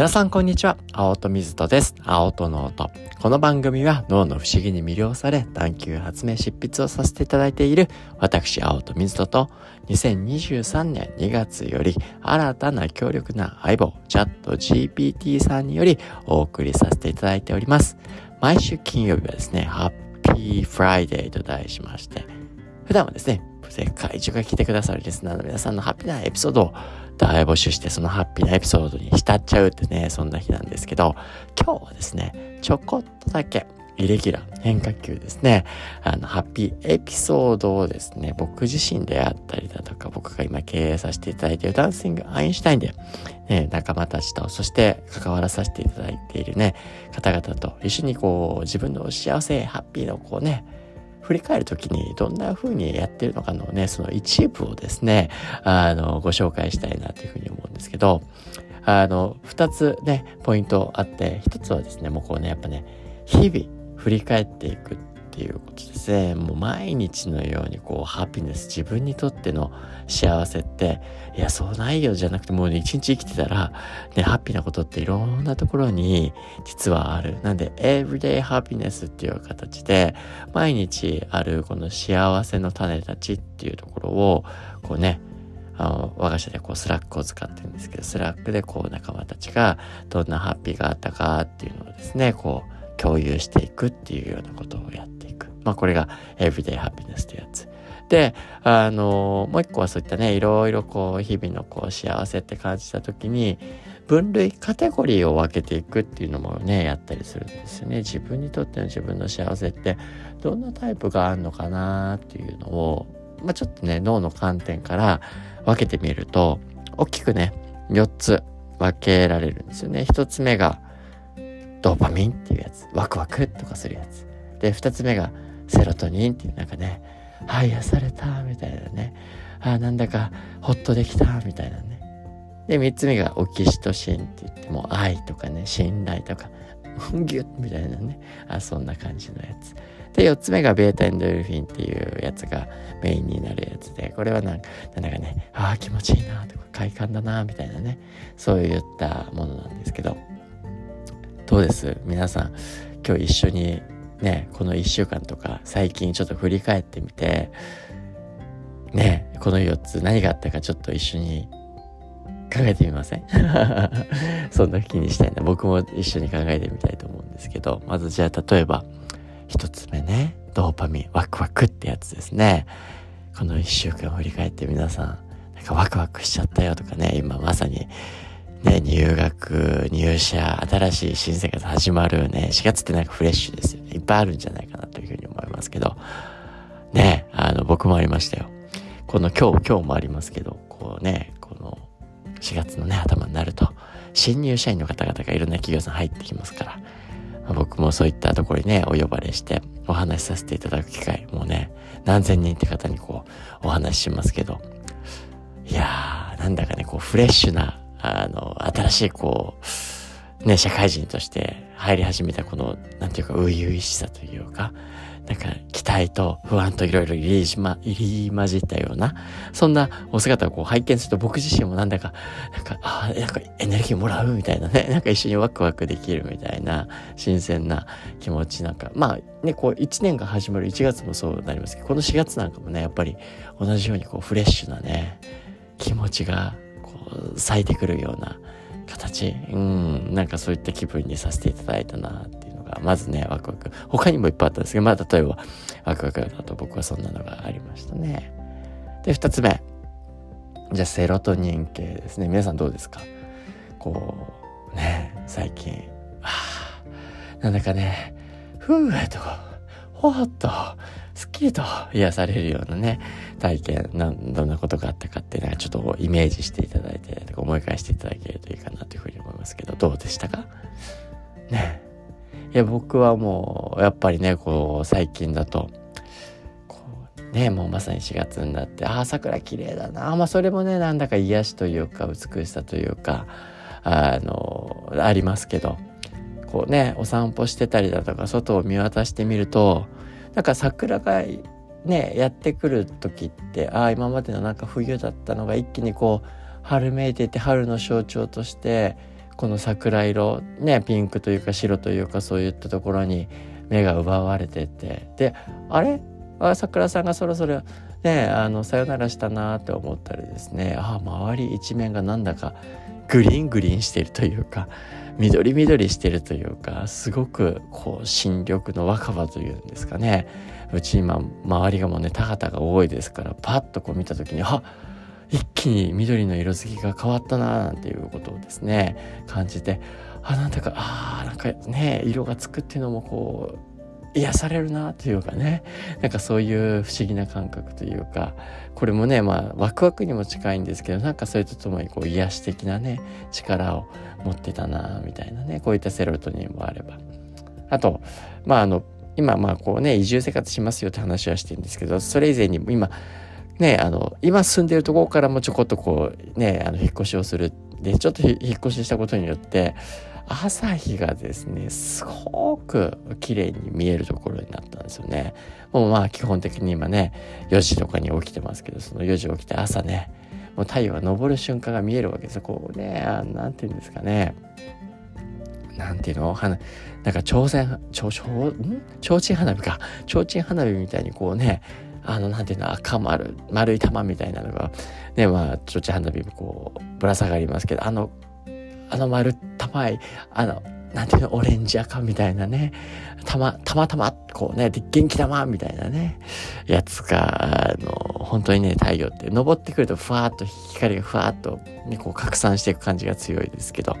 皆さんこんにちは。青砥瑞人です。青戸の音。この番組は脳の不思議に魅了され探求発明執筆をさせていただいている私青砥瑞人と2023年2月より新たな強力な相棒チャット GPT さんによりお送りさせていただいております。毎週金曜日はですね、ハッピーフライデーと題しまして、普段はですね、世界中が聞いてくださるリスナーの皆さんのハッピーなエピソードを大募集してそのハッピーなエピソードに浸っちゃうってね、そんな日なんですけど、今日はですね、ちょこっとだけ、イレギュラー、変化球ですね。あの、ハッピーエピソードをですね、僕自身であったりだとか、僕が今経営させていただいているダンシングアインシュタインで、ね、仲間たちと、そして関わらさせていただいているね、方々と一緒にこう、自分の幸せ、ハッピーのこうね、振り返るときにどんな風にやってるのかのね、その一部をですね、あの、ご紹介したいなというふうに思うんですけど、あの、二つね、ポイントあって、一つはですね、もうこうね、やっぱね、日々振り返っていくっていうことですね。もう毎日のようにこう、ハピネス、自分にとっての幸せって、いや、そうないよじゃなくて、もうね、一日生きてたら、ね、ハッピーなことっていろんなところに実はある。なんで、everyday happiness っていう形で、毎日あるこの幸せの種たちっていうところを、こうね、あの我が社でこうスラックを使ってるんですけど、スラックでこう仲間たちがどんなハッピーがあったかっていうのをですね、こう共有していくっていうようなことをやって。まあこれが Everyday Happiness というやつ。で、あの、もう一個はそういったね、いろいろこう、日々のこう、幸せって感じた時に、分類、カテゴリーを分けていくっていうのもね、やったりするんですよね。自分にとっての自分の幸せって、どんなタイプがあるのかなっていうのを、まあちょっとね、脳の観点から分けてみると、大きくね、4つ分けられるんですよね。1つ目が、ドーパミンっていうやつ。ワクワクとかするやつ。で、2つ目が、セロトニンっていうなんかね、あ癒されたみたいなね。あなんだかほっとできたみたいなね。で3つ目がオキシトシンって言ってもう愛とかね信頼とか ギュッみたいなね。あそんな感じのやつ。で4つ目がベータエンドルフィンっていうやつがメインになるやつでこれはなんかなんかねああ気持ちいいなとか快感だなみたいなね。そういったものなんですけど。どうです？皆さん今日一緒にね、この1週間とか最近ちょっと振り返ってみて、ね、この4つ何があったかちょっと一緒に考えてみません？そんな気にしたいな。僕も一緒に考えてみたいと思うんですけど、まずじゃあ例えば、1つ目ね、ドーパミン、ワクワクってやつですね。この1週間振り返って皆さん、なんかワクワクしちゃったよとかね、今まさにね、入学、入社、新しい新生活始まるね、4月ってなんかフレッシュですよね。いっぱいあるんじゃないかなというふうに思いますけど、ね、あの、僕もありましたよ。この今日、今日もありますけど、こうね、この4月のね、頭になると、新入社員の方々がいろんな企業さん入ってきますから、僕もそういったところにね、お呼ばれしてお話しさせていただく機会、もうね、何千人って方にこう、お話ししますけど、いやー、なんだかね、こう、フレッシュなあの、新しいこう、ね、社会人として入り始めたこの、なんていうか、初々しさというか、なんか、期待と不安といろいろ入りま、入り混じったような、そんなお姿をこう拝見すると僕自身もなんだか、なんか、ああ、なんかエネルギーもらうみたいなね、なんか一緒にワクワクできるみたいな、新鮮な気持ちなんか、まあね、こう1年が始まる1月もそうなりますけど、この4月なんかもね、やっぱり同じようにこうフレッシュなね、気持ちが咲いてくるような形、うん、なんかそういった気分にさせていただいたなっていうのが、まずね、ワクワク。他にもいっぱいあったんですけど、まあ例えば、ワクワクだと僕はそんなのがありましたね。で、二つ目。じゃあ、セロトニン系ですね。皆さんどうですか？こう、ね、最近、はあ、なんだかね、ふーとか、ほーっと、すっきりと癒されるようなね、体験、などんなことがあったかっていうのはちょっとイメージしていただいて、思い返していただけるといいかなというふうに思いますけど、どうでしたか？ね。いや、僕はもう、やっぱりね、こう、最近だと、こう、ね、もうまさに4月になって、ああ、桜綺麗だな。まあ、それもね、なんだか癒しというか、美しさというか、あの、ありますけど、こうね、お散歩してたりだとか、外を見渡してみると、なんか桜がねやってくる時ってああ今までのなんか冬だったのが一気にこう春めいていて春の象徴としてこの桜色ねピンクというか白というかそういったところに目が奪われててであれ？あ桜さんがそろそろねあのさよならしたなって思ったりですね。ああ周り一面がなんだかグリングリンしているというか緑緑してるというかすごくこう新緑の若葉というんですかね。うち今周りがもうね田畑が多いですからパッとこう見た時にあ一気に緑の色づきが変わったななんていうことをですね感じてあなんだかあなんかね色がつくっていうのもこう癒されるなというかね。なんかそういう不思議な感覚というか。これもねまあワクワクにも近いんですけどなんかそれとともにこう癒し的なね力を持ってたなみたいなねこういったセロトニンもあれば。あとまああの今まあこうね移住生活しますよって話はしてるんですけどそれ以前にも今ねあの今住んでるところからもちょこっとこうねあの引っ越しをする。でちょっと引っ越ししたことによって朝日がですねすごく綺麗に見えるところになったんですよね。もうまあ基本的に今ね4時とかに起きてますけどその4時起きて朝ねもう太陽が昇る瞬間が見えるわけですよ。こうね何て言うんですかね。なんていうの？花なんか朝鮮ちょちん？提灯花火か。提灯花火みたいにこうねあのなんていうの？赤丸丸い玉みたいなのがねまあ提灯花火もこうぶら下がりますけどあのあの丸たまい、あの、なんていうの、オレンジ赤みたいなね、たま、たまたま、こうね、で元気玉みたいなね、やつが、あの、本当にね、太陽って、登ってくるとふわっと光がふわっと、ね、こう拡散していく感じが強いですけど、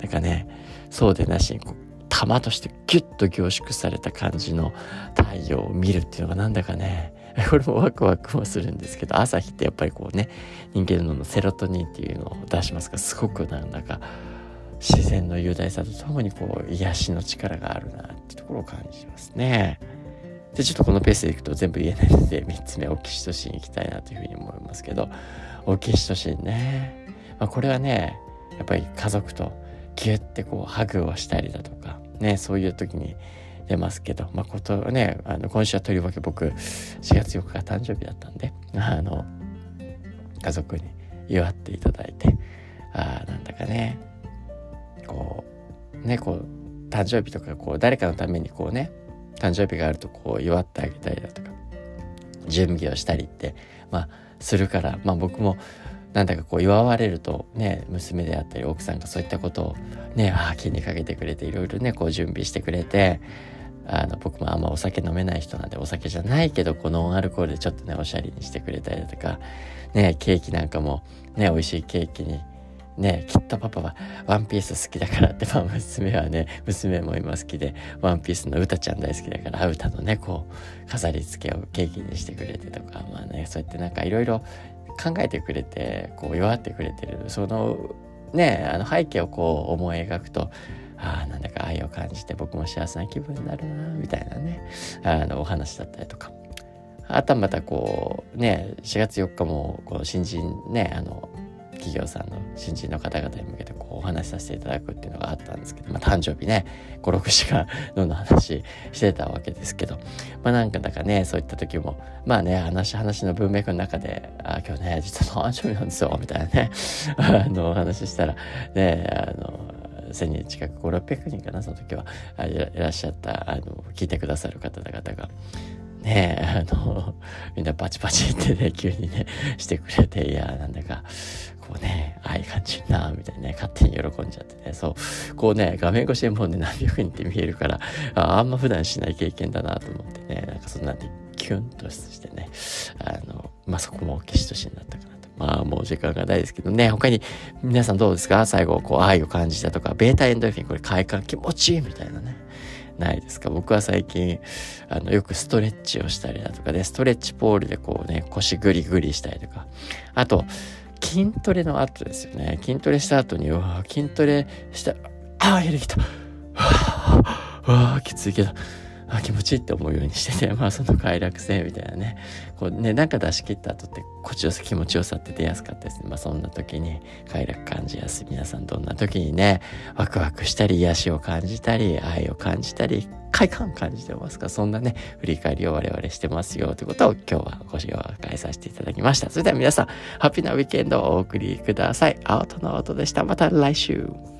なんかね、そうでなしに、こう、玉としてギュッと凝縮された感じの太陽を見るっていうのがなんだかね、これもワクワクもするんですけど朝日ってやっぱりこうね人間のセロトニンっていうのを出しますからすごくなんだか自然の雄大さとともにこう癒しの力があるなってところを感じますね。でちょっとこのペースでいくと全部言えないので 3つ目オキシトシンいきたいなというふうに思いますけどオキシトシンね、まあ、これはねやっぱり家族とギュッてこうハグをしたりだとかねそういう時に出ますけどまあことねあの今週はとりわけ僕4月4日が誕生日だったんで あの家族に祝っていただいてあなんだかねこうねこう誕生日とかこう誰かのためにこうね誕生日があるとこう祝ってあげたりだとか準備をしたりってまあするからまあ僕もなんだかこう祝われるとね娘であったり奥さんがそういったことをねああ気にかけてくれていろいろねこう準備してくれてあの僕もあんまお酒飲めない人なんでお酒じゃないけどこのノンアルコールでちょっとねおしゃれにしてくれたりだとかねケーキなんかもね美味しいケーキにねきっとパパはワンピース好きだからって、まあ娘はね、娘も今好きで、ワンピースの歌ちゃん大好きだから、歌のね、こう、飾り付けをケーキにしてくれてとか、まあね、そうやってなんかいろいろ考えてくれて、こう、弱ってくれてる、その、ね、あの背景をこう思い描くと、ああ、なんだか愛を感じて僕も幸せな気分になるな、みたいなね、あの、お話だったりとか。あとはまたこう、ね、4月4日も、この新人ね、あの、企業さんの新人の方々に向けてこうお話しさせていただくっていうのがあったんですけど、まあ、誕生日ね56時間どんどん話してたわけですけどまあなんかだかねそういった時もまあね話話の文脈の中で「あ今日ね実は誕生日なんですよ」みたいなね あのお話ししたらねあの1000人近く5600人かなその時はいらっしゃったあの聞いてくださる方々がねえ、あの、みんなパチパチってね、急にね、してくれて、いや、なんだか、こうね、ああいう感じな、みたいなね、勝手に喜んじゃってね、そう、こうね、画面越しでもうね、何百人って見えるから、ああんま普段しない経験だなと思ってね、なんかそんなんでキュンとしてね、あの、まあ、そこも消しとしになったかなと。まあもう時間がないですけどね、他に皆さんどうですか？最後こう愛を感じたとか、ベータエンドルフィンこれ快感気持ち？いいみたいなね。ないですか？僕は最近あのよくストレッチをしたりだとかね。ストレッチポールでこうね腰グリグリしたりとか。あと筋トレの後ですよね。筋トレした後に、うわ筋トレした、ああ、やりきた、わあ、きついけど、あ気持ちいいって思うようにしてて、まあその快楽性みたいなね。こうね、なんか出し切った後って、こっちよさ気持ちよさって出やすかったですね。まあそんな時に快楽感じやすい。皆さんどんな時にね、ワクワクしたり、癒しを感じたり、愛を感じたり、快感感じてますか？そんなね、振り返りを我々してますよということを今日はご紹介させていただきました。それでは皆さん、ハッピーなウィーケンドをお送りください。青との音でした。また来週。